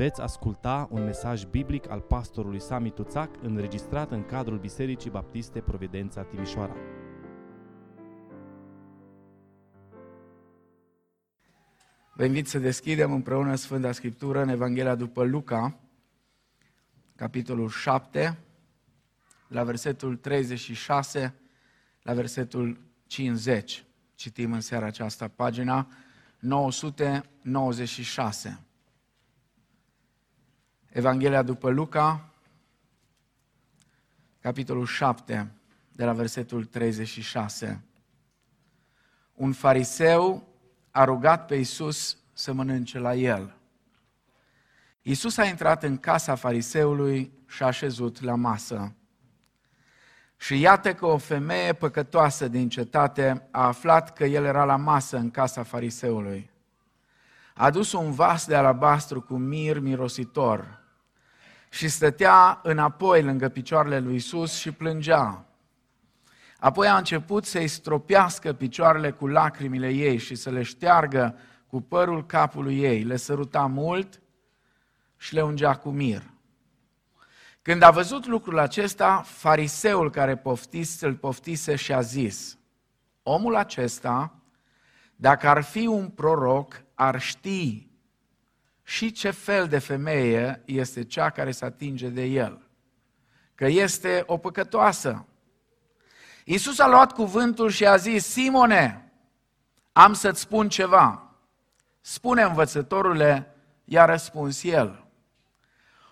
Veți asculta un mesaj biblic al pastorului Sami Tuțac înregistrat în cadrul Bisericii Baptiste Providența Timișoara. Vă invit să deschidem împreună Sfânta Scriptură în Evanghelia după Luca, capitolul 7, la versetul 36, la versetul 50. Citim în seara aceasta pagina 996. Evanghelia după Luca, capitolul 7, de la versetul 36. Un fariseu a rugat pe Isus să mănânce la el. Isus a intrat în casa fariseului și a așezut la masă. Și iată că o femeie păcătoasă din cetate a aflat că el era la masă în casa fariseului. A adus un vas de alabastru cu mir mirositor și stătea înapoi lângă picioarele lui Isus și plângea. Apoi a început să-i stropească picioarele cu lacrimile ei și să le șteargă cu părul capului ei. Le săruta mult și le ungea cu mir. Când a văzut lucrul acesta, fariseul care poftise, îl poftise și a zis, omul acesta, dacă ar fi un proroc, ar ști și ce fel de femeie este cea care se atinge de el. Că este o păcătoasă. Iisus a luat cuvântul și a zis, Simone, am să-ți spun ceva. Spune învățătorule, i-a răspuns el.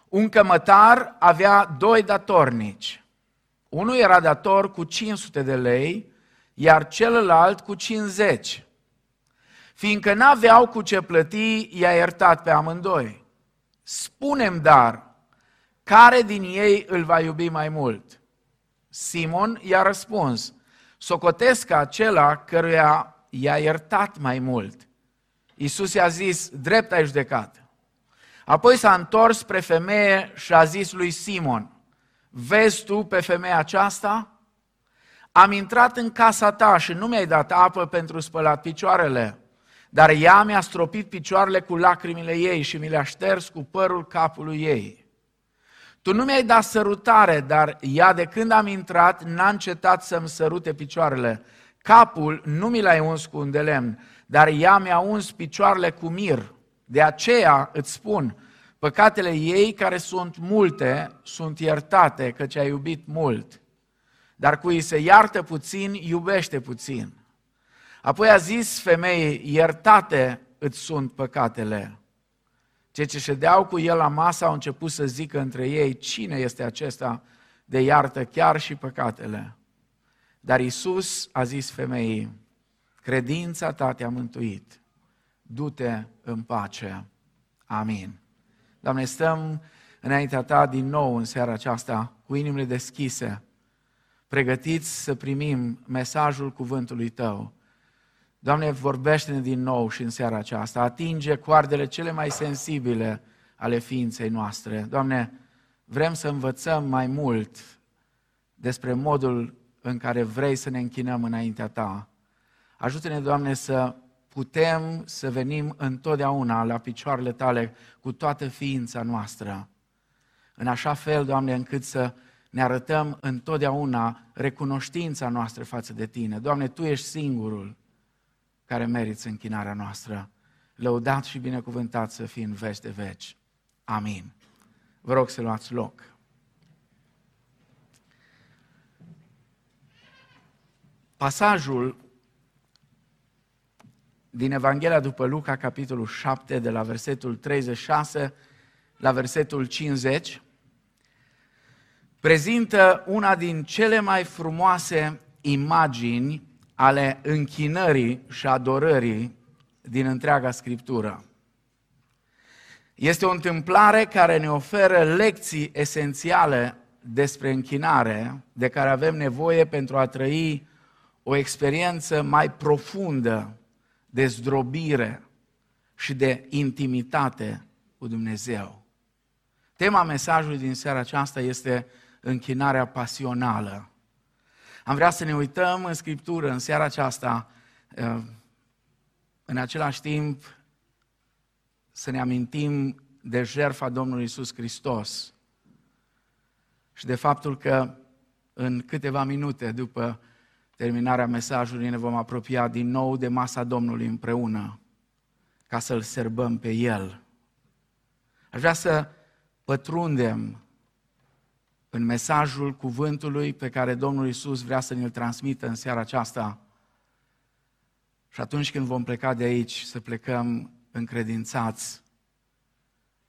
Un cămătar avea doi datornici. Unul era dator cu 500 de lei, iar celălalt cu 50. Fiindcă n-aveau cu ce plăti, i-a iertat pe amândoi. Spunem dar, care din ei îl va iubi mai mult? Simon i-a răspuns, socotesc acela căruia i-a iertat mai mult. Iisus i-a zis, drept ai judecat. Apoi s-a întors spre femeie și a zis lui Simon, vezi tu pe femeia aceasta? Am intrat în casa ta și nu mi-ai dat apă pentru spălat picioarele, dar ea mi-a stropit picioarele cu lacrimile ei și mi le-a șters cu părul capului ei. Tu nu mi-ai dat sărutare, dar ea de când am intrat n-a încetat să-mi sărute picioarele. Capul nu mi l-ai uns cu un de lemn, dar ea mi-a uns picioarele cu mir. De aceea îți spun, păcatele ei care sunt multe sunt iertate, căci ai iubit mult. Dar cui se iartă puțin, iubește puțin. Apoi a zis femeii, iertate îți sunt păcatele. Cei ce ședeau cu el la masă au început să zică între ei, cine este acesta de iartă chiar și păcatele. Dar Isus a zis femeii, credința ta te-a mântuit, du-te în pace. Amin. Doamne, stăm înaintea ta din nou în seara aceasta cu inimile deschise, pregătiți să primim mesajul cuvântului tău. Doamne, vorbește-ne din nou și în seara aceasta. Atinge coardele cele mai sensibile ale ființei noastre. Doamne, vrem să învățăm mai mult despre modul în care vrei să ne închinăm înaintea Ta. Ajută-ne, Doamne, să putem să venim întotdeauna la picioarele Tale cu toată ființa noastră. În așa fel, Doamne, încât să ne arătăm întotdeauna recunoștința noastră față de Tine. Doamne, Tu ești singurul care meriți închinarea noastră. Lăudat și binecuvântat să fii în veci de veci. Amin. Vă rog să luați loc. Pasajul din Evanghelia după Luca, capitolul 7, de la versetul 36 la versetul 50, prezintă una din cele mai frumoase imagini ale închinării și adorării din întreaga Scriptură. Este o întâmplare care ne oferă lecții esențiale despre închinare, de care avem nevoie pentru a trăi o experiență mai profundă de zdrobire și de intimitate cu Dumnezeu. Tema mesajului din seara aceasta este închinarea pasională. Am vrea să ne uităm în Scriptură în seara aceasta, uh, în același timp să ne amintim de jertfa Domnului Isus Hristos și de faptul că în câteva minute după terminarea mesajului ne vom apropia din nou de masa Domnului împreună ca să-L serbăm pe El. Aș vrea să pătrundem în mesajul cuvântului pe care Domnul Isus vrea să ne-l transmită în seara aceasta. Și atunci când vom pleca de aici, să plecăm încredințați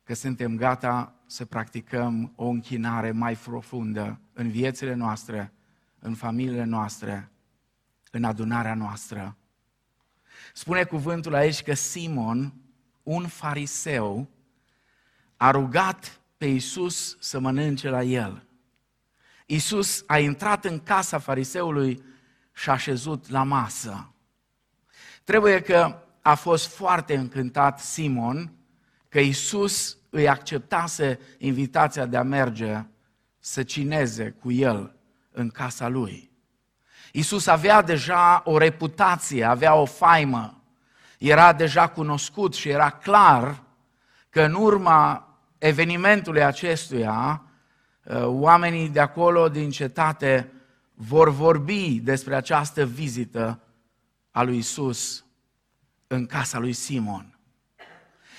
că suntem gata să practicăm o închinare mai profundă în viețile noastre, în familiile noastre, în adunarea noastră. Spune cuvântul aici că Simon, un fariseu, a rugat pe Iisus să mănânce la el. Iisus a intrat în casa fariseului și a șezut la masă. Trebuie că a fost foarte încântat Simon că Iisus îi acceptase invitația de a merge să cineze cu el în casa lui. Iisus avea deja o reputație, avea o faimă, era deja cunoscut și era clar că în urma evenimentului acestuia, uh, oamenii de acolo, din cetate, vor vorbi despre această vizită a lui Isus în casa lui Simon.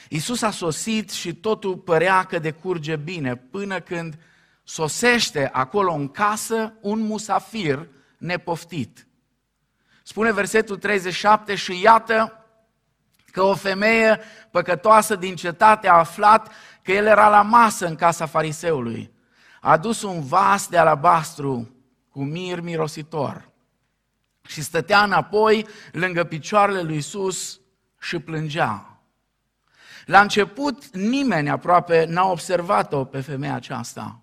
Isus a sosit și totul părea că decurge bine, până când sosește acolo în casă un musafir nepoftit. Spune versetul 37 și iată că o femeie păcătoasă din cetate a aflat că el era la masă în casa fariseului. A adus un vas de alabastru cu mir mirositor și stătea înapoi lângă picioarele lui Isus și plângea. La început nimeni aproape n-a observat-o pe femeia aceasta.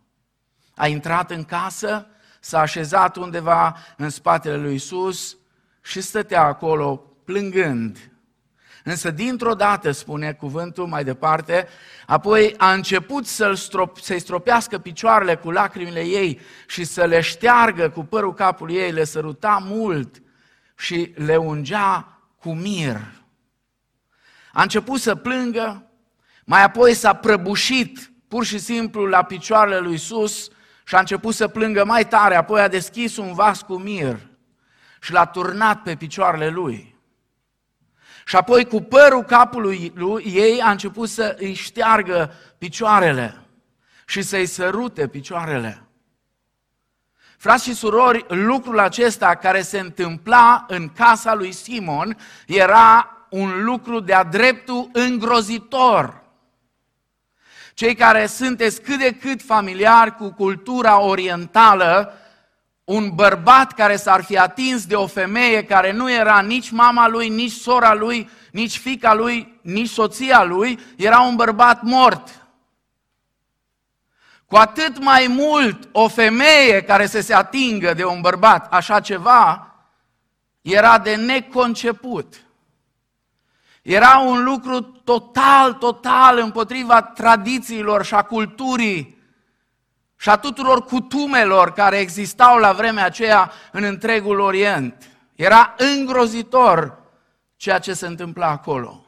A intrat în casă, s-a așezat undeva în spatele lui Isus și stătea acolo plângând. Însă dintr-o dată, spune cuvântul mai departe, apoi a început să-l strop, să-i stropească picioarele cu lacrimile ei și să le șteargă cu părul capului ei, le săruta mult și le ungea cu mir. A început să plângă, mai apoi s-a prăbușit pur și simplu la picioarele lui Isus și a început să plângă mai tare, apoi a deschis un vas cu mir și l-a turnat pe picioarele lui. Și apoi cu părul capului lui ei a început să îi șteargă picioarele și să-i sărute picioarele. Frați și surori, lucrul acesta care se întâmpla în casa lui Simon era un lucru de-a dreptul îngrozitor. Cei care sunteți cât de cât familiari cu cultura orientală, un bărbat care s-ar fi atins de o femeie care nu era nici mama lui, nici sora lui, nici fica lui, nici soția lui, era un bărbat mort. Cu atât mai mult o femeie care să se atingă de un bărbat, așa ceva, era de neconceput. Era un lucru total, total împotriva tradițiilor și a culturii și a tuturor cutumelor care existau la vremea aceea în întregul Orient. Era îngrozitor ceea ce se întâmpla acolo.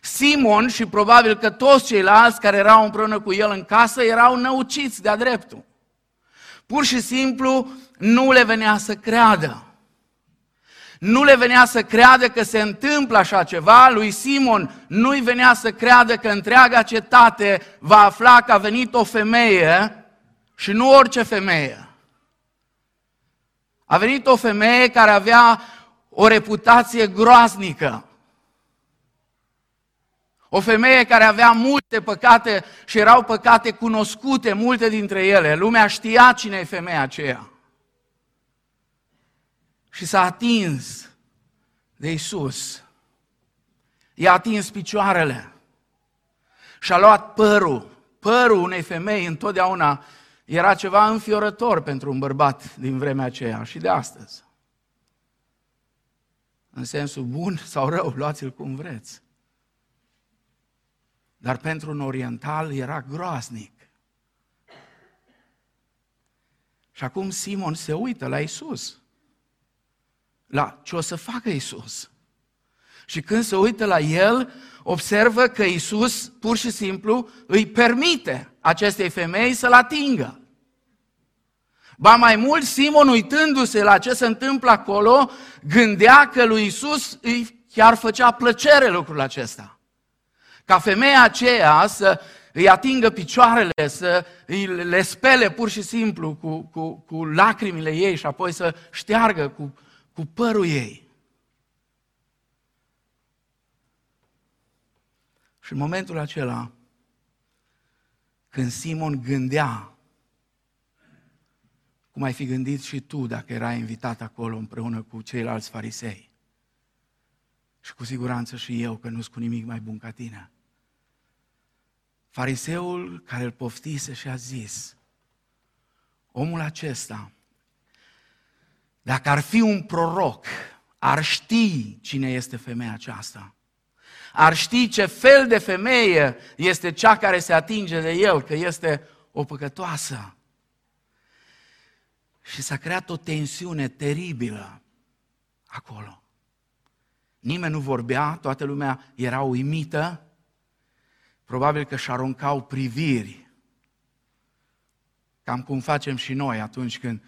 Simon și probabil că toți ceilalți care erau împreună cu el în casă erau năuciți de-a dreptul. Pur și simplu nu le venea să creadă. Nu le venea să creadă că se întâmplă așa ceva, lui Simon nu-i venea să creadă că întreaga cetate va afla că a venit o femeie și nu orice femeie. A venit o femeie care avea o reputație groaznică. O femeie care avea multe păcate și erau păcate cunoscute, multe dintre ele. Lumea știa cine e femeia aceea și s-a atins de Isus. I-a atins picioarele și a luat părul. Părul unei femei întotdeauna era ceva înfiorător pentru un bărbat din vremea aceea și de astăzi. În sensul bun sau rău, luați-l cum vreți. Dar pentru un oriental era groaznic. Și acum Simon se uită la Isus la ce o să facă Isus. Și când se uită la el, observă că Isus pur și simplu îi permite acestei femei să-l atingă. Ba mai mult, Simon, uitându-se la ce se întâmplă acolo, gândea că lui Isus îi chiar făcea plăcere lucrul acesta. Ca femeia aceea să îi atingă picioarele, să îi le spele pur și simplu cu, cu, cu lacrimile ei și apoi să șteargă cu, cu părul ei. Și în momentul acela, când Simon gândea, cum ai fi gândit și tu dacă erai invitat acolo împreună cu ceilalți farisei, și cu siguranță și eu, că nu sunt cu nimic mai bun ca tine. Fariseul care îl poftise și a zis, omul acesta, dacă ar fi un proroc, ar ști cine este femeia aceasta. Ar ști ce fel de femeie este cea care se atinge de el, că este o păcătoasă. Și s-a creat o tensiune teribilă acolo. Nimeni nu vorbea, toată lumea era uimită, probabil că și aruncau priviri, cam cum facem și noi atunci când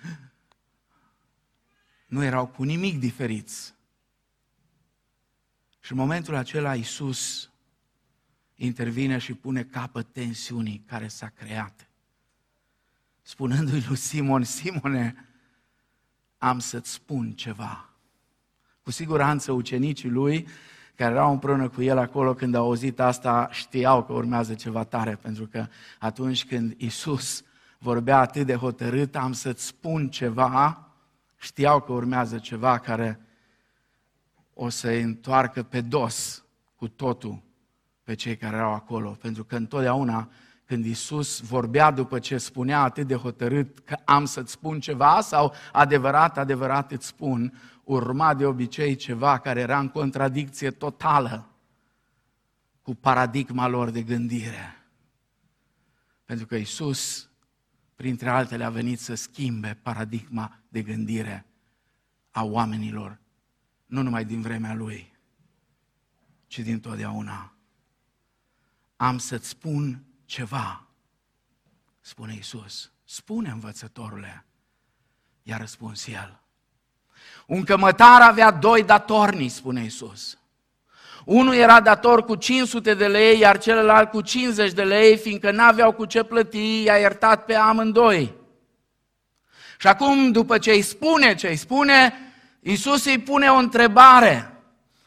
nu erau cu nimic diferiți. Și în momentul acela Iisus intervine și pune capăt tensiunii care s-a creat. Spunându-i lui Simon, Simone, am să-ți spun ceva. Cu siguranță ucenicii lui, care erau împreună cu el acolo, când au auzit asta, știau că urmează ceva tare, pentru că atunci când Isus vorbea atât de hotărât, am să-ți spun ceva, știau că urmează ceva care o să-i întoarcă pe dos cu totul pe cei care erau acolo. Pentru că întotdeauna când Isus vorbea după ce spunea atât de hotărât că am să-ți spun ceva sau adevărat, adevărat îți spun, urma de obicei ceva care era în contradicție totală cu paradigma lor de gândire. Pentru că Isus, printre altele, a venit să schimbe paradigma de gândire a oamenilor, nu numai din vremea Lui, ci din totdeauna. Am să-ți spun ceva, spune Isus. Spune, învățătorule, i-a răspuns el. Un cămătar avea doi datorni, spune Isus. Unul era dator cu 500 de lei, iar celălalt cu 50 de lei, fiindcă n-aveau cu ce plăti, i-a iertat pe amândoi. Și acum, după ce îi spune ce îi spune, Isus îi pune o întrebare.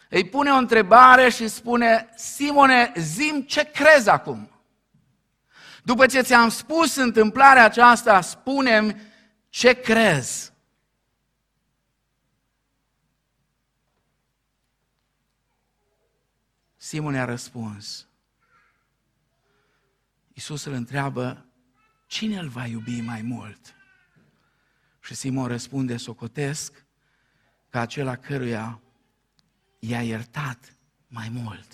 Îi pune o întrebare și spune, Simone, zim ce crezi acum? După ce ți-am spus întâmplarea aceasta, spunem ce crezi. Simon i-a răspuns. Iisus îl întreabă, cine îl va iubi mai mult? Și Simon răspunde, socotesc, ca acela căruia i-a iertat mai mult.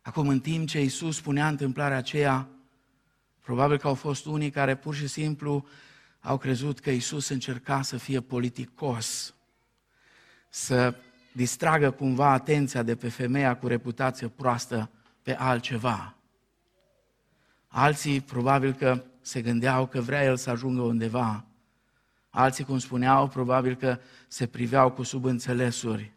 Acum, în timp ce Iisus spunea întâmplarea aceea, probabil că au fost unii care pur și simplu au crezut că Iisus încerca să fie politicos, să distragă cumva atenția de pe femeia cu reputație proastă pe altceva. Alții probabil că se gândeau că vrea el să ajungă undeva. Alții, cum spuneau, probabil că se priveau cu subînțelesuri.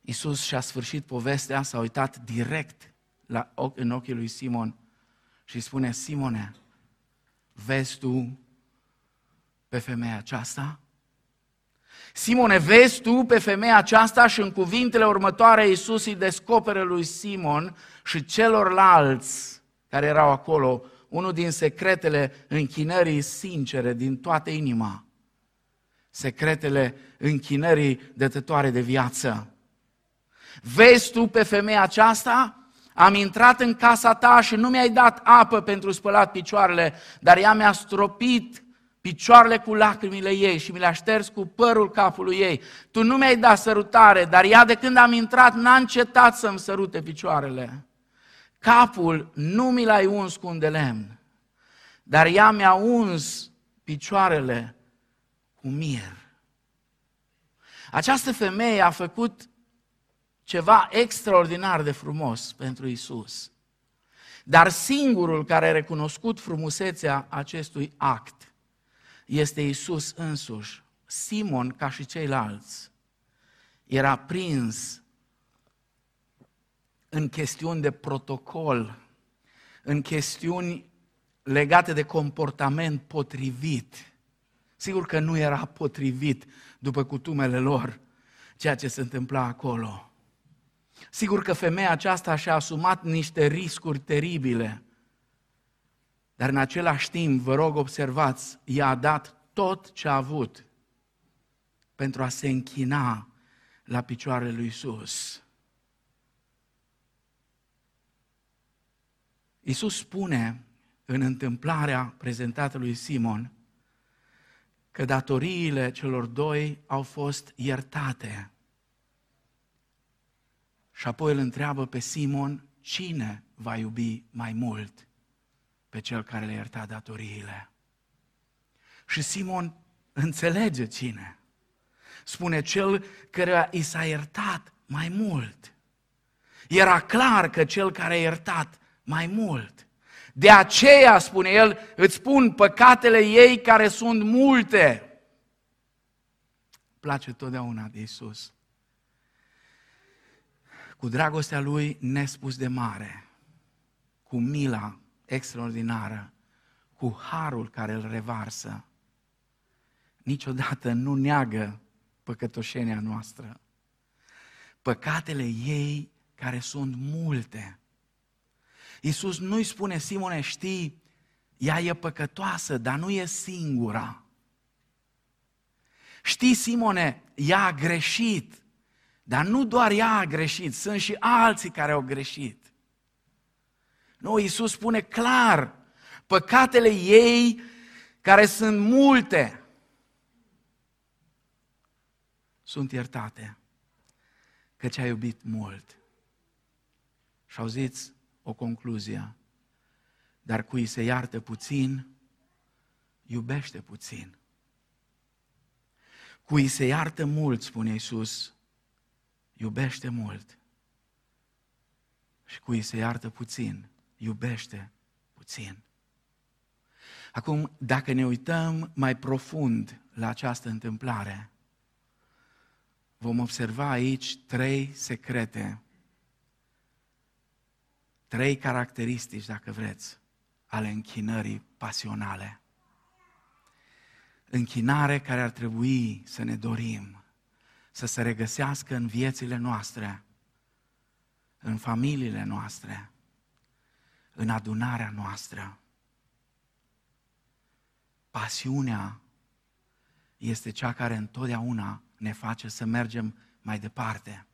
Iisus și-a sfârșit povestea, s-a uitat direct la ochi, în ochii lui Simon și îi spune, Simone, vezi tu pe femeia aceasta? Simone, vezi tu pe femeia aceasta și în cuvintele următoare Iisus îi descoperă lui Simon și celorlalți care erau acolo unul din secretele închinării sincere din toată inima. Secretele închinării dătătoare de viață. Vezi tu pe femeia aceasta? Am intrat în casa ta și nu mi-ai dat apă pentru spălat picioarele, dar ea mi-a stropit picioarele cu lacrimile ei și mi le-a șters cu părul capului ei. Tu nu mi-ai dat sărutare, dar ea de când am intrat n-a încetat să-mi sărute picioarele. Capul nu mi l-ai uns cu un de lemn, dar ea mi-a uns picioarele cu mier. Această femeie a făcut ceva extraordinar de frumos pentru Isus. Dar singurul care a recunoscut frumusețea acestui act este Isus însuși. Simon, ca și ceilalți, era prins în chestiuni de protocol, în chestiuni legate de comportament potrivit. Sigur că nu era potrivit după cutumele lor ceea ce se întâmpla acolo. Sigur că femeia aceasta și-a asumat niște riscuri teribile, dar în același timp, vă rog, observați, i-a dat tot ce a avut pentru a se închina la picioarele lui Isus. Isus spune în întâmplarea prezentată lui Simon că datoriile celor doi au fost iertate. Și apoi îl întreabă pe Simon cine va iubi mai mult pe cel care le ierta datoriile. Și Simon înțelege cine. Spune cel care i s-a iertat mai mult. Era clar că cel care a iertat mai mult. De aceea, spune el, îți spun păcatele ei care sunt multe. Place totdeauna de Isus. Cu dragostea lui nespus de mare, cu mila extraordinară, cu harul care îl revarsă, niciodată nu neagă păcătoșenia noastră. Păcatele ei care sunt multe. Iisus nu-i spune, Simone, știi, ea e păcătoasă, dar nu e singura. Știi, Simone, ea a greșit, dar nu doar ea a greșit, sunt și alții care au greșit. Nu, Iisus spune clar, păcatele ei, care sunt multe, sunt iertate, căci a iubit mult. Și auziți, o concluzie. Dar cui se iartă puțin, iubește puțin. Cui se iartă mult, spune Iisus, iubește mult. Și cui se iartă puțin, iubește puțin. Acum, dacă ne uităm mai profund la această întâmplare, vom observa aici trei secrete trei caracteristici, dacă vreți, ale închinării pasionale. Închinare care ar trebui să ne dorim, să se regăsească în viețile noastre, în familiile noastre, în adunarea noastră. Pasiunea este cea care întotdeauna ne face să mergem mai departe.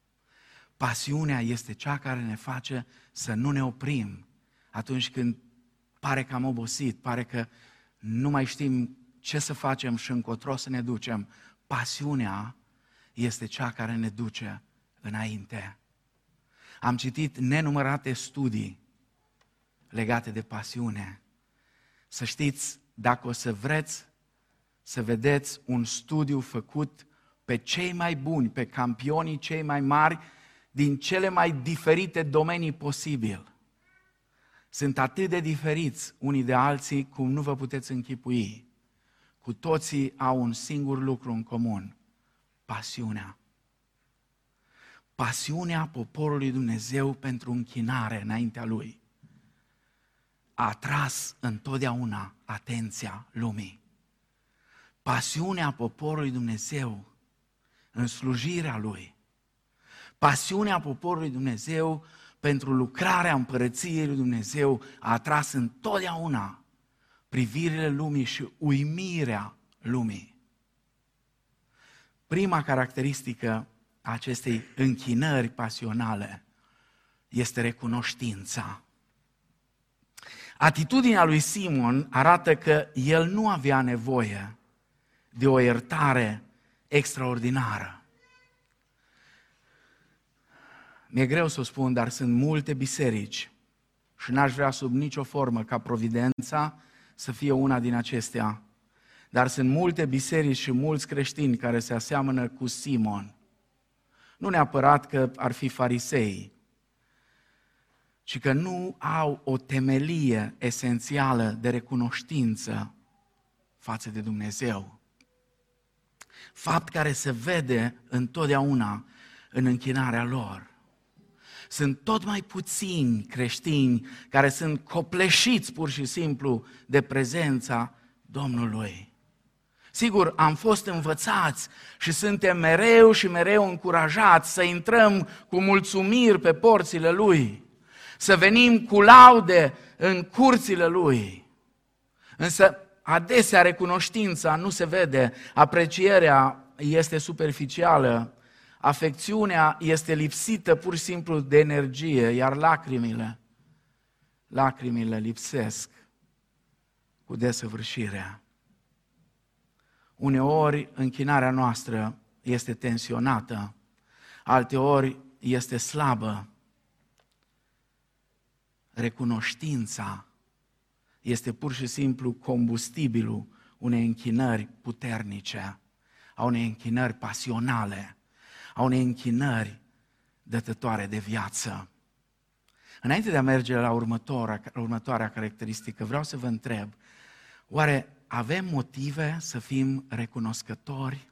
Pasiunea este cea care ne face să nu ne oprim atunci când pare că am obosit, pare că nu mai știm ce să facem și încotro să ne ducem. Pasiunea este cea care ne duce înainte. Am citit nenumărate studii legate de pasiune. Să știți, dacă o să vreți să vedeți un studiu făcut pe cei mai buni, pe campionii cei mai mari din cele mai diferite domenii posibil. Sunt atât de diferiți unii de alții cum nu vă puteți închipui. Cu toții au un singur lucru în comun, pasiunea. Pasiunea poporului Dumnezeu pentru închinare înaintea Lui a atras întotdeauna atenția lumii. Pasiunea poporului Dumnezeu în slujirea Lui Pasiunea poporului Dumnezeu pentru lucrarea împărăției lui Dumnezeu a atras întotdeauna privirile lumii și uimirea lumii. Prima caracteristică a acestei închinări pasionale este recunoștința. Atitudinea lui Simon arată că el nu avea nevoie de o iertare extraordinară. Mi-e greu să o spun, dar sunt multe biserici și n-aș vrea sub nicio formă ca providența să fie una din acestea, Dar sunt multe biserici și mulți creștini care se aseamănă cu Simon. Nu neapărat că ar fi farisei, ci că nu au o temelie esențială de recunoștință față de Dumnezeu. Fapt care se vede întotdeauna în închinarea lor. Sunt tot mai puțini creștini care sunt copleșiți pur și simplu de prezența Domnului. Sigur, am fost învățați și suntem mereu și mereu încurajați să intrăm cu mulțumiri pe porțile Lui, să venim cu laude în curțile Lui. Însă, adesea recunoștința nu se vede, aprecierea este superficială, afecțiunea este lipsită pur și simplu de energie, iar lacrimile, lacrimile lipsesc cu desăvârșirea. Uneori închinarea noastră este tensionată, alteori este slabă. Recunoștința este pur și simplu combustibilul unei închinări puternice, a unei închinări pasionale, a unei închinări dătătoare de viață. Înainte de a merge la următoarea, următoarea caracteristică, vreau să vă întreb, oare avem motive să fim recunoscători?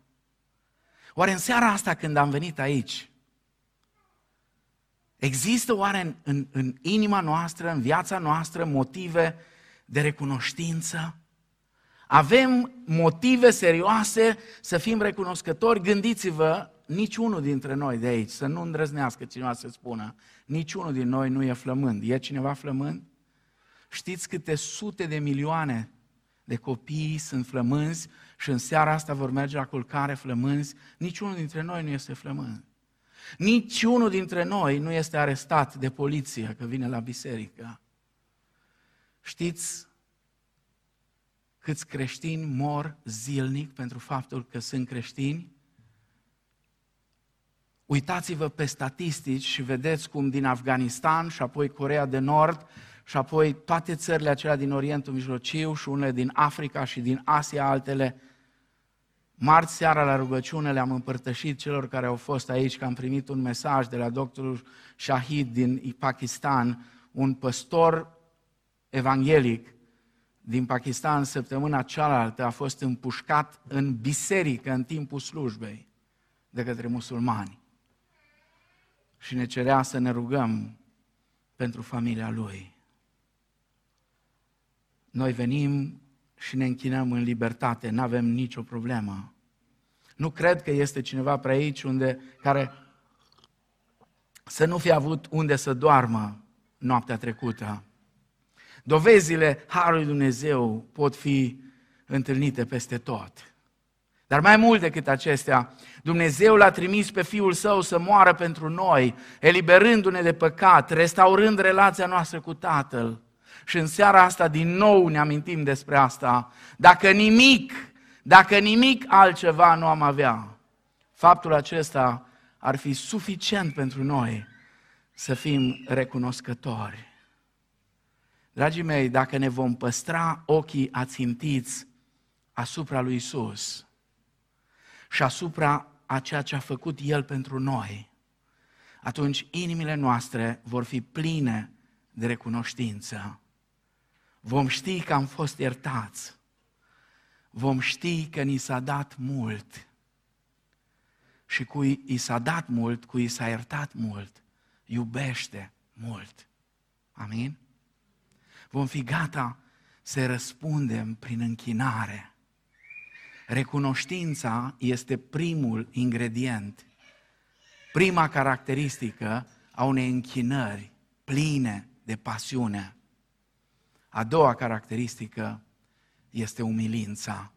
Oare în seara asta când am venit aici, există oare în, în, în inima noastră, în viața noastră, motive de recunoștință? Avem motive serioase să fim recunoscători? Gândiți-vă, niciunul dintre noi de aici, să nu îndrăznească cineva să spună, niciunul din noi nu e flămând. E cineva flămând? Știți câte sute de milioane de copii sunt flămânzi și în seara asta vor merge la culcare flămânzi, niciunul dintre noi nu este flămând. Niciunul dintre noi nu este arestat de poliție că vine la biserică. Știți câți creștini mor zilnic pentru faptul că sunt creștini? Uitați-vă pe statistici și vedeți cum din Afganistan și apoi Corea de Nord și apoi toate țările acelea din Orientul Mijlociu și unele din Africa și din Asia, altele. Marți seara la rugăciune le-am împărtășit celor care au fost aici că am primit un mesaj de la doctorul Shahid din Pakistan, un păstor evanghelic din Pakistan săptămâna cealaltă a fost împușcat în biserică în timpul slujbei de către musulmani. Și ne cerea să ne rugăm pentru familia lui. Noi venim și ne închinăm în libertate, nu avem nicio problemă. Nu cred că este cineva pe aici unde, care să nu fi avut unde să doarmă noaptea trecută. Dovezile Harului Dumnezeu pot fi întâlnite peste tot. Dar mai mult decât acestea, Dumnezeu l-a trimis pe Fiul Său să moară pentru noi, eliberându-ne de păcat, restaurând relația noastră cu Tatăl. Și în seara asta din nou ne amintim despre asta. Dacă nimic, dacă nimic altceva nu am avea, faptul acesta ar fi suficient pentru noi să fim recunoscători. Dragii mei, dacă ne vom păstra ochii ațintiți asupra lui Isus și asupra a ceea ce a făcut El pentru noi, atunci inimile noastre vor fi pline de recunoștință. Vom ști că am fost iertați. Vom ști că ni s-a dat mult. Și cui i s-a dat mult, cui i s-a iertat mult, iubește mult. Amin? Vom fi gata să răspundem prin închinare. Recunoștința este primul ingredient, prima caracteristică a unei închinări pline de pasiune. A doua caracteristică este umilința.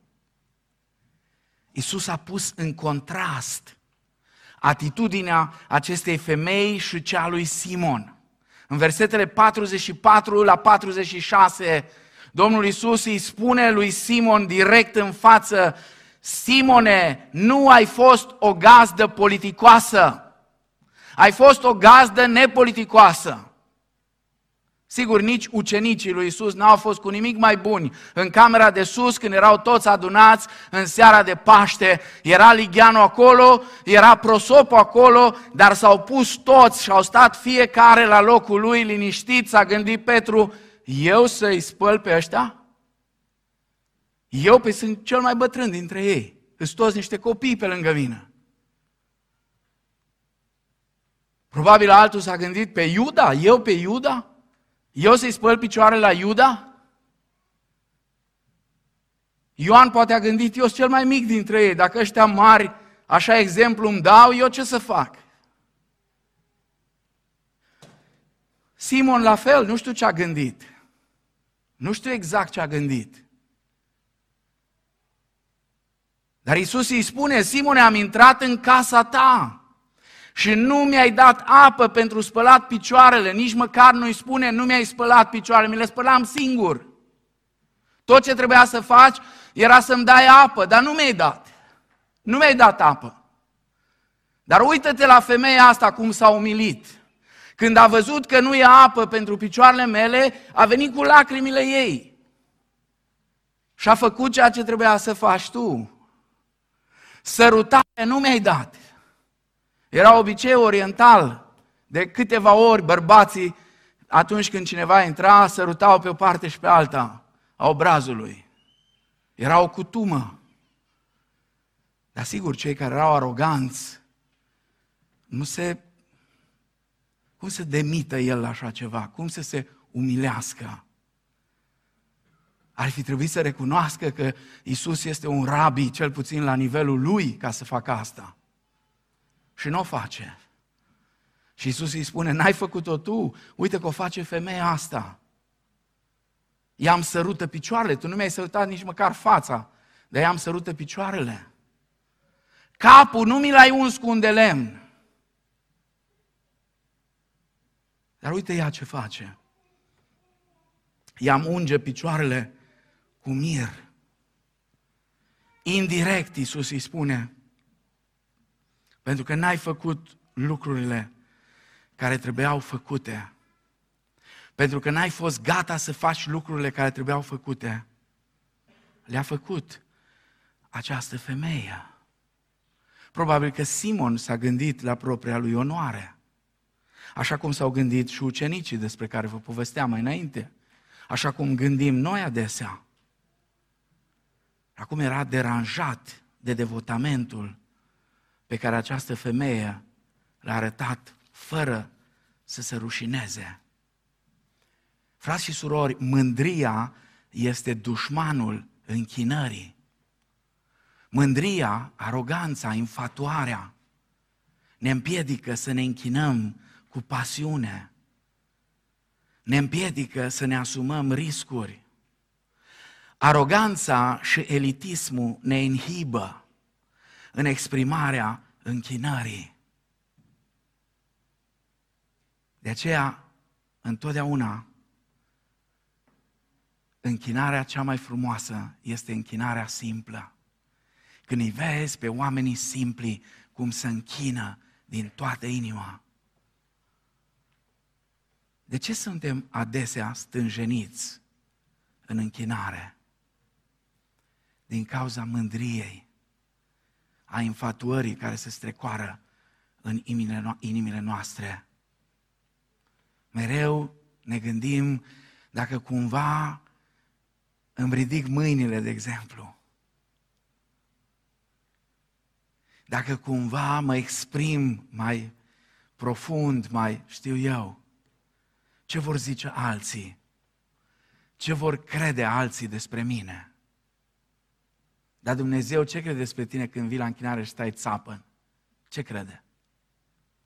Isus a pus în contrast atitudinea acestei femei și cea a lui Simon. În versetele 44 la 46, Domnul Isus îi spune lui Simon direct în față, Simone, nu ai fost o gazdă politicoasă, ai fost o gazdă nepoliticoasă. Sigur, nici ucenicii lui Isus n-au fost cu nimic mai buni. În camera de sus, când erau toți adunați în seara de Paște, era Ligianu acolo, era Prosopo acolo, dar s-au pus toți și au stat fiecare la locul lui, liniștit, s-a gândit Petru, eu să-i spăl pe ăștia? Eu pe sunt cel mai bătrân dintre ei. Sunt toți niște copii pe lângă mine. Probabil altul s-a gândit pe Iuda, eu pe Iuda? Eu să-i spăl picioarele la Iuda? Ioan poate a gândit, eu sunt cel mai mic dintre ei, dacă ăștia mari, așa exemplu îmi dau, eu ce să fac? Simon la fel, nu știu ce a gândit. Nu știu exact ce a gândit. Dar Isus îi spune, Simone, am intrat în casa ta și nu mi-ai dat apă pentru spălat picioarele, nici măcar nu-i spune, nu mi-ai spălat picioarele, mi le spălam singur. Tot ce trebuia să faci era să-mi dai apă, dar nu mi-ai dat. Nu mi-ai dat apă. Dar uită-te la femeia asta cum s-a umilit. Când a văzut că nu e apă pentru picioarele mele, a venit cu lacrimile ei. Și a făcut ceea ce trebuia să faci tu. Sărutare nu mi-ai dat. Era obicei oriental. De câteva ori bărbații, atunci când cineva intra, sărutau pe o parte și pe alta a obrazului. Era o cutumă. Dar sigur, cei care erau aroganți, nu se... Cum să demită el la așa ceva? Cum să se umilească? Ar fi trebuit să recunoască că Isus este un rabi, cel puțin la nivelul lui, ca să facă asta. Și nu o face. Și Isus îi spune, n-ai făcut-o tu, uite că o face femeia asta. I-am sărută picioarele, tu nu mi-ai sărutat nici măcar fața, dar i-am sărută picioarele. Capul nu mi l-ai uns cu un de lemn. Dar uite ea ce face. I-am unge picioarele cu mir. Indirect, Iisus îi spune, pentru că n-ai făcut lucrurile care trebuiau făcute. Pentru că n-ai fost gata să faci lucrurile care trebuiau făcute. Le-a făcut această femeie. Probabil că Simon s-a gândit la propria lui onoare. Așa cum s-au gândit și ucenicii despre care vă povesteam mai înainte. Așa cum gândim noi adesea. Acum era deranjat de devotamentul pe care această femeie l-a arătat fără să se rușineze. Frați și surori, mândria este dușmanul închinării. Mândria, aroganța, infatuarea ne împiedică să ne închinăm cu pasiune. Ne împiedică să ne asumăm riscuri. Aroganța și elitismul ne inhibă în exprimarea închinării. De aceea, întotdeauna, închinarea cea mai frumoasă este închinarea simplă. Când îi vezi pe oamenii simpli cum se închină din toată inima. De ce suntem adesea stânjeniți în închinare? Din cauza mândriei a infatuării care se strecoară în inimile noastre. Mereu ne gândim dacă cumva îmi ridic mâinile, de exemplu. Dacă cumva mă exprim mai profund, mai știu eu, ce vor zice alții? Ce vor crede alții despre mine? Dar Dumnezeu ce crede despre tine când vii la închinare și stai țapă? Ce crede?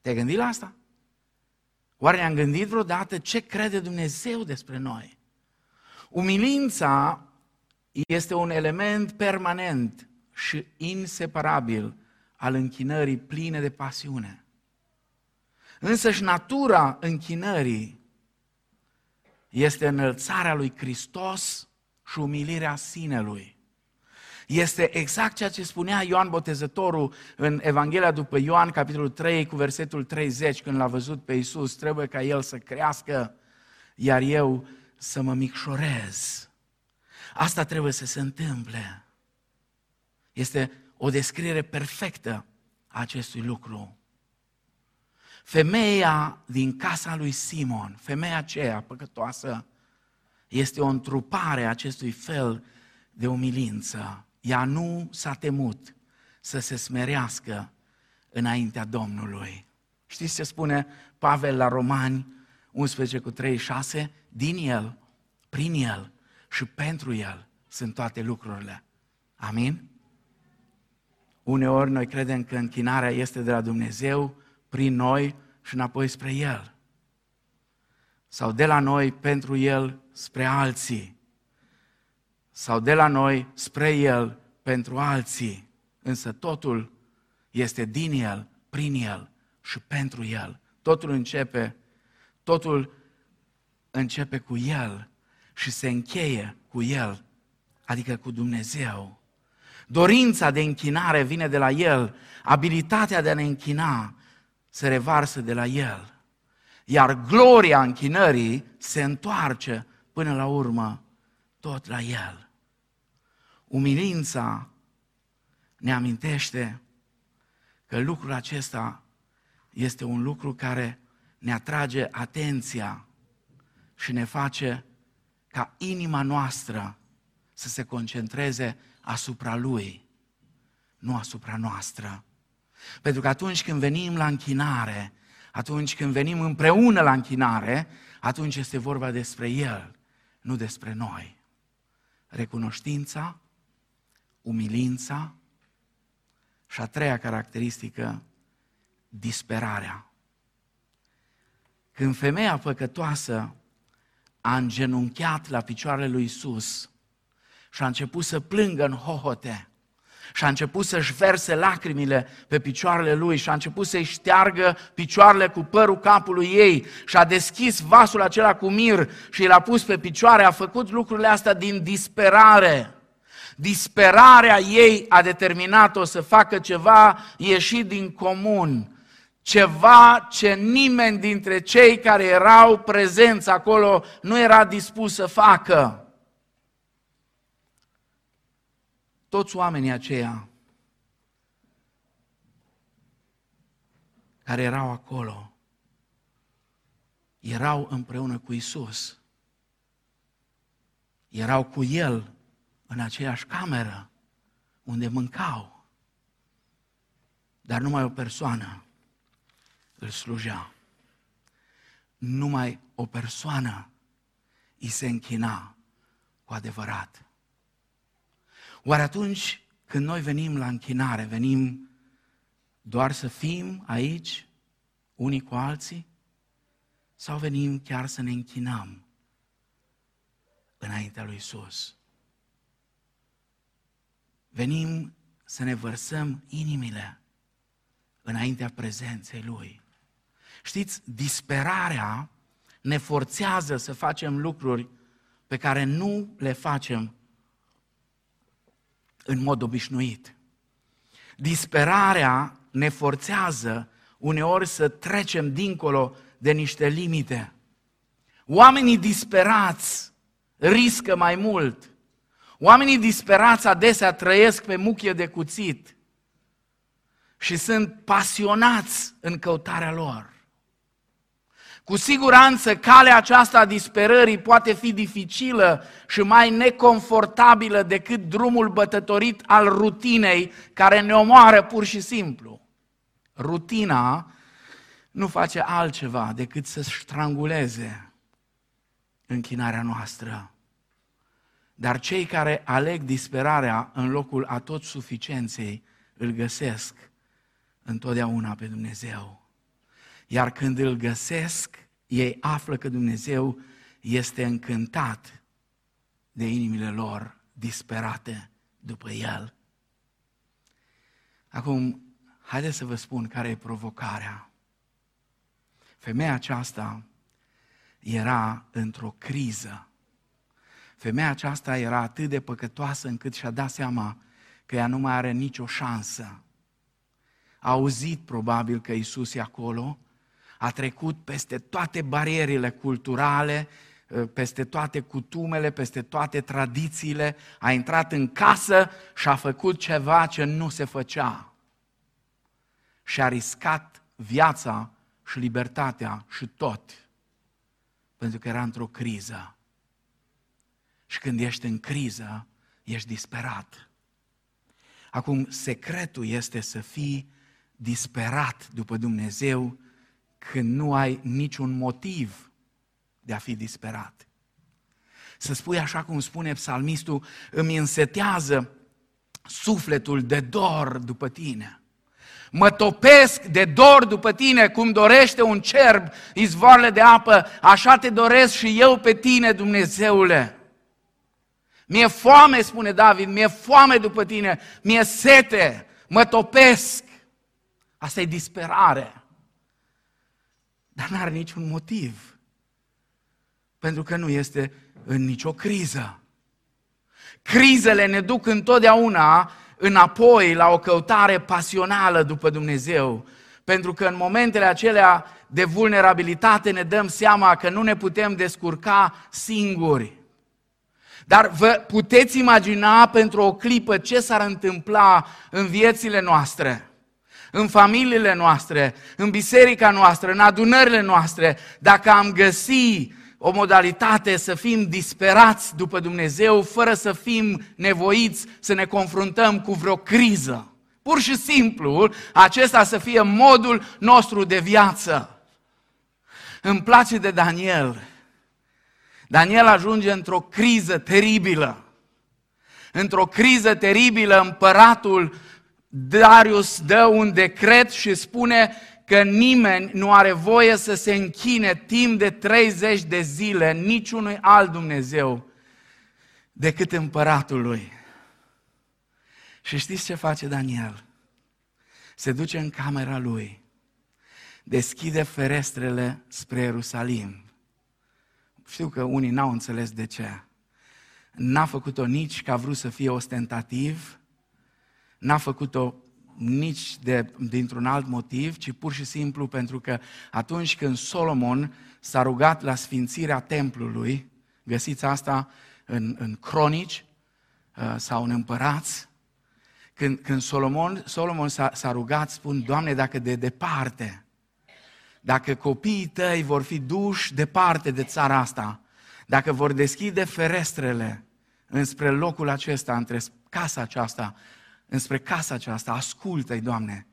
Te-ai gândit la asta? Oare ne-am gândit vreodată ce crede Dumnezeu despre noi? Umilința este un element permanent și inseparabil al închinării pline de pasiune. Însă și natura închinării este înălțarea lui Hristos și umilirea sinelui este exact ceea ce spunea Ioan Botezătorul în Evanghelia după Ioan, capitolul 3, cu versetul 30, când l-a văzut pe Iisus, trebuie ca el să crească, iar eu să mă micșorez. Asta trebuie să se întâmple. Este o descriere perfectă a acestui lucru. Femeia din casa lui Simon, femeia aceea păcătoasă, este o întrupare a acestui fel de umilință. Ea nu s-a temut să se smerească înaintea Domnului. Știți ce spune Pavel la Romani 11 cu 36? Din El, prin El și pentru El sunt toate lucrurile. Amin? Uneori noi credem că închinarea este de la Dumnezeu prin noi și înapoi spre El. Sau de la noi pentru El spre alții. Sau de la noi spre El pentru alții. Însă totul este din El, prin El și pentru El. Totul începe, totul începe cu El și se încheie cu El, adică cu Dumnezeu. Dorința de închinare vine de la El, abilitatea de a ne închina se revarsă de la El. Iar gloria închinării se întoarce până la urmă tot la El. Umilința ne amintește că lucrul acesta este un lucru care ne atrage atenția și ne face ca inima noastră să se concentreze asupra Lui, nu asupra noastră. Pentru că atunci când venim la închinare, atunci când venim împreună la închinare, atunci este vorba despre El, nu despre noi. Recunoștința, umilința și a treia caracteristică, disperarea. Când femeia păcătoasă a îngenunchiat la picioarele lui Isus și a început să plângă în hohote, și a început să-și verse lacrimile pe picioarele lui și a început să-i șteargă picioarele cu părul capului ei și a deschis vasul acela cu mir și l-a pus pe picioare, a făcut lucrurile astea din disperare. Disperarea ei a determinat-o să facă ceva ieșit din comun, ceva ce nimeni dintre cei care erau prezenți acolo nu era dispus să facă. Toți oamenii aceia care erau acolo, erau împreună cu Isus. Erau cu El în aceeași cameră unde mâncau. Dar numai o persoană îl slujea. Numai o persoană îi se închina cu adevărat. Oare atunci când noi venim la închinare, venim doar să fim aici, unii cu alții? Sau venim chiar să ne închinăm înaintea lui Isus? Venim să ne vărsăm inimile înaintea prezenței Lui. Știți, disperarea ne forțează să facem lucruri pe care nu le facem în mod obișnuit. Disperarea ne forțează uneori să trecem dincolo de niște limite. Oamenii disperați riscă mai mult. Oamenii disperați adesea trăiesc pe muchie de cuțit și sunt pasionați în căutarea lor. Cu siguranță calea aceasta a disperării poate fi dificilă și mai neconfortabilă decât drumul bătătorit al rutinei care ne omoară pur și simplu. Rutina nu face altceva decât să stranguleze închinarea noastră. Dar cei care aleg disperarea în locul atot suficienței îl găsesc întotdeauna pe Dumnezeu. Iar când îl găsesc, ei află că Dumnezeu este încântat de inimile lor disperate după El. Acum, haideți să vă spun care e provocarea. Femeia aceasta era într-o criză. Femeia aceasta era atât de păcătoasă încât și-a dat seama că ea nu mai are nicio șansă. A auzit probabil că Isus e acolo, a trecut peste toate barierele culturale, uh, peste toate cutumele, peste toate tradițiile, a intrat în casă și a făcut ceva ce nu se făcea. Și a riscat viața și libertatea și tot, pentru că era într-o criză. Și când ești în criză, ești disperat. Acum, secretul este să fii disperat după Dumnezeu când nu ai niciun motiv de a fi disperat. Să spui așa cum spune psalmistul, îmi însetează sufletul de dor după tine. Mă topesc de dor după tine, cum dorește un cerb izvoarele de apă, așa te doresc și eu pe tine, Dumnezeule. Mi-e foame, spune David, mi-e foame după tine, mi-e sete, mă topesc. Asta e disperare. Dar nu are niciun motiv. Pentru că nu este în nicio criză. Crizele ne duc întotdeauna înapoi la o căutare pasională după Dumnezeu. Pentru că în momentele acelea de vulnerabilitate ne dăm seama că nu ne putem descurca singuri. Dar vă puteți imagina pentru o clipă ce s-ar întâmpla în viețile noastre, în familiile noastre, în biserica noastră, în adunările noastre, dacă am găsi o modalitate să fim disperați după Dumnezeu, fără să fim nevoiți să ne confruntăm cu vreo criză. Pur și simplu, acesta să fie modul nostru de viață. Îmi place de Daniel. Daniel ajunge într-o criză teribilă. Într-o criză teribilă, împăratul Darius dă un decret și spune că nimeni nu are voie să se închine timp de 30 de zile niciunui alt Dumnezeu decât împăratul lui. Și știți ce face Daniel? Se duce în camera lui, deschide ferestrele spre Ierusalim. Știu că unii n-au înțeles de ce. N-a făcut-o nici că a vrut să fie ostentativ, n-a făcut-o nici de, dintr-un alt motiv, ci pur și simplu pentru că atunci când Solomon s-a rugat la sfințirea templului, găsiți asta în, în cronici uh, sau în împărați, când, când Solomon, Solomon s-a, s-a rugat, spun, Doamne, dacă de departe, dacă copiii tăi vor fi duși departe de țara asta, dacă vor deschide ferestrele înspre locul acesta, între casa aceasta înspre casa aceasta, ascultă-i, Doamne.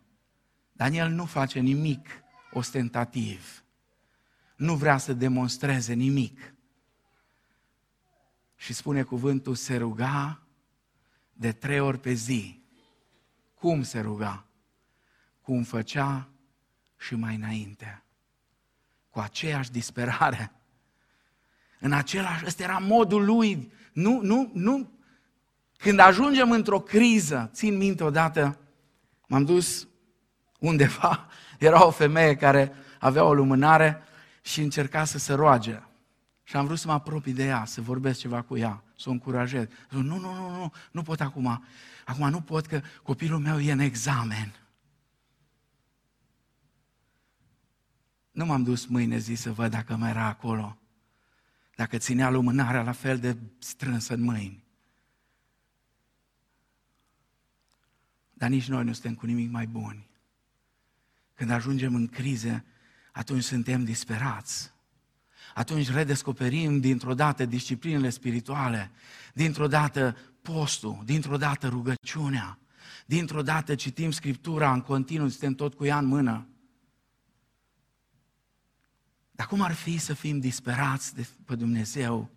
Daniel nu face nimic ostentativ. Nu vrea să demonstreze nimic. Și spune cuvântul, se ruga de trei ori pe zi. Cum se ruga? Cum făcea și mai înainte. Cu aceeași disperare. În același, ăsta era modul lui. Nu, nu, nu când ajungem într-o criză, țin minte odată, m-am dus undeva, era o femeie care avea o lumânare și încerca să se roage. Și am vrut să mă apropii de ea, să vorbesc ceva cu ea, să o încurajez. Zic, nu, nu, nu, nu, nu pot acum. Acum nu pot că copilul meu e în examen. Nu m-am dus mâine zi să văd dacă mai era acolo. Dacă ținea lumânarea la fel de strânsă în mâini. Dar nici noi nu suntem cu nimic mai buni. Când ajungem în crize, atunci suntem disperați. Atunci redescoperim dintr-o dată disciplinele spirituale, dintr-o dată postul, dintr-o dată rugăciunea, dintr-o dată citim Scriptura în continuu, suntem tot cu ea în mână. Dar cum ar fi să fim disperați de, pe Dumnezeu,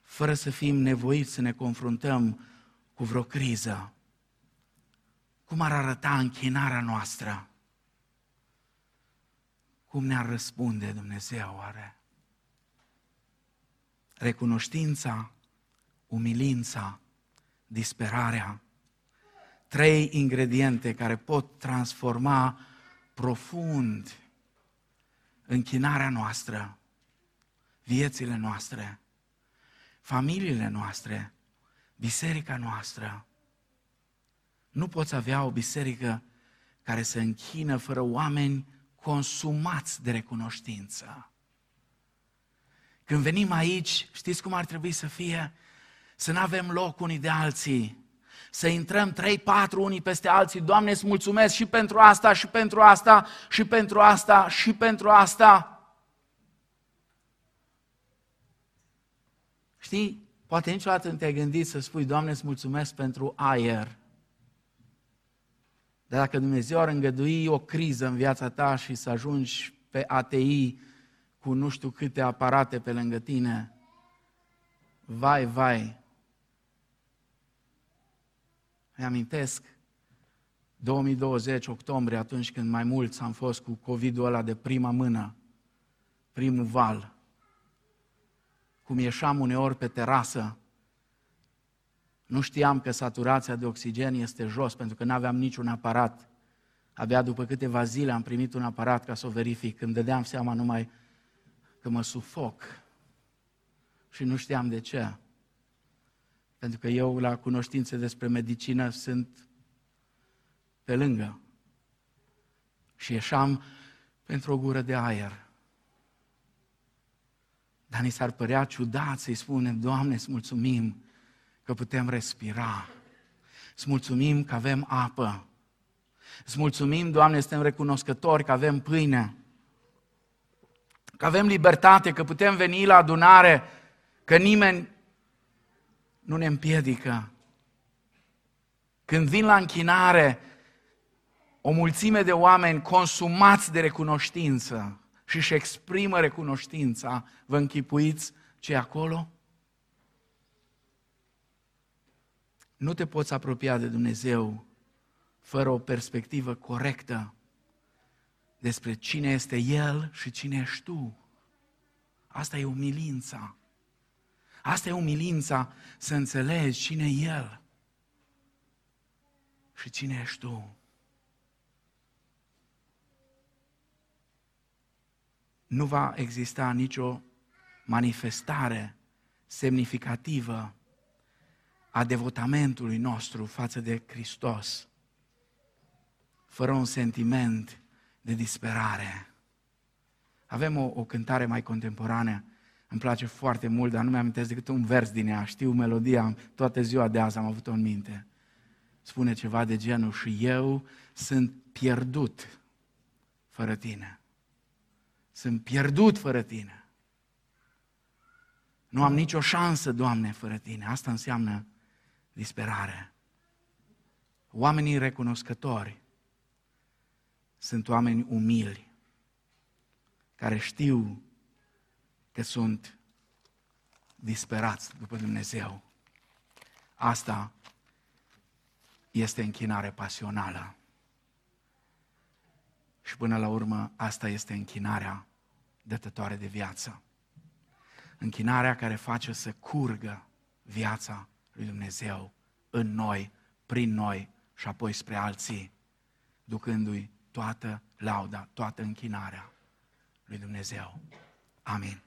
fără să fim nevoiți să ne confruntăm cu vreo criză? Cum ar arăta închinarea noastră? Cum ne-ar răspunde Dumnezeu oare? Recunoștința, umilința, disperarea, trei ingrediente care pot transforma profund închinarea noastră, viețile noastre, familiile noastre, biserica noastră. Nu poți avea o biserică care se închină fără oameni consumați de recunoștință. Când venim aici, știți cum ar trebui să fie? Să nu avem loc unii de alții, să intrăm trei, patru unii peste alții. Doamne, îți mulțumesc și pentru asta, și pentru asta, și pentru asta, și pentru asta. Știi, poate niciodată nu te-ai gândit să spui, Doamne, îți mulțumesc pentru aer. Dar dacă Dumnezeu ar îngădui o criză în viața ta și să ajungi pe ATI cu nu știu câte aparate pe lângă tine, vai, vai, îmi amintesc 2020, octombrie, atunci când mai mulți am fost cu COVID-ul ăla de prima mână, primul val, cum ieșeam uneori pe terasă, nu știam că saturația de oxigen este jos, pentru că nu aveam niciun aparat. Abia după câteva zile am primit un aparat ca să o verific. Când dădeam seama numai că mă sufoc. Și nu știam de ce. Pentru că eu, la cunoștințe despre medicină, sunt pe lângă. Și ieșam pentru o gură de aer. Dar ni s-ar părea ciudat să-i spunem, Doamne, îți mulțumim că putem respira. Îți mulțumim că avem apă. Îți mulțumim, Doamne, suntem recunoscători că avem pâine. Că avem libertate, că putem veni la adunare, că nimeni nu ne împiedică. Când vin la închinare, o mulțime de oameni consumați de recunoștință și își exprimă recunoștința, vă închipuiți ce acolo? Nu te poți apropia de Dumnezeu fără o perspectivă corectă despre cine este El și cine ești tu. Asta e umilința. Asta e umilința să înțelegi cine e El și cine ești tu. Nu va exista nicio manifestare semnificativă a devotamentului nostru față de Hristos, fără un sentiment de disperare. Avem o, o cântare mai contemporană îmi place foarte mult, dar nu mi-am decât un vers din ea. Știu melodia, toată ziua de azi am avut-o în minte. Spune ceva de genul, și eu sunt pierdut fără tine. Sunt pierdut fără tine. Nu am nicio șansă, Doamne, fără tine. Asta înseamnă disperare. Oamenii recunoscători sunt oameni umili, care știu că sunt disperați după Dumnezeu. Asta este închinare pasională. Și până la urmă, asta este închinarea dătătoare de viață. Închinarea care face să curgă viața lui Dumnezeu în noi, prin noi și apoi spre alții, ducându-i toată lauda, toată închinarea lui Dumnezeu. Amin.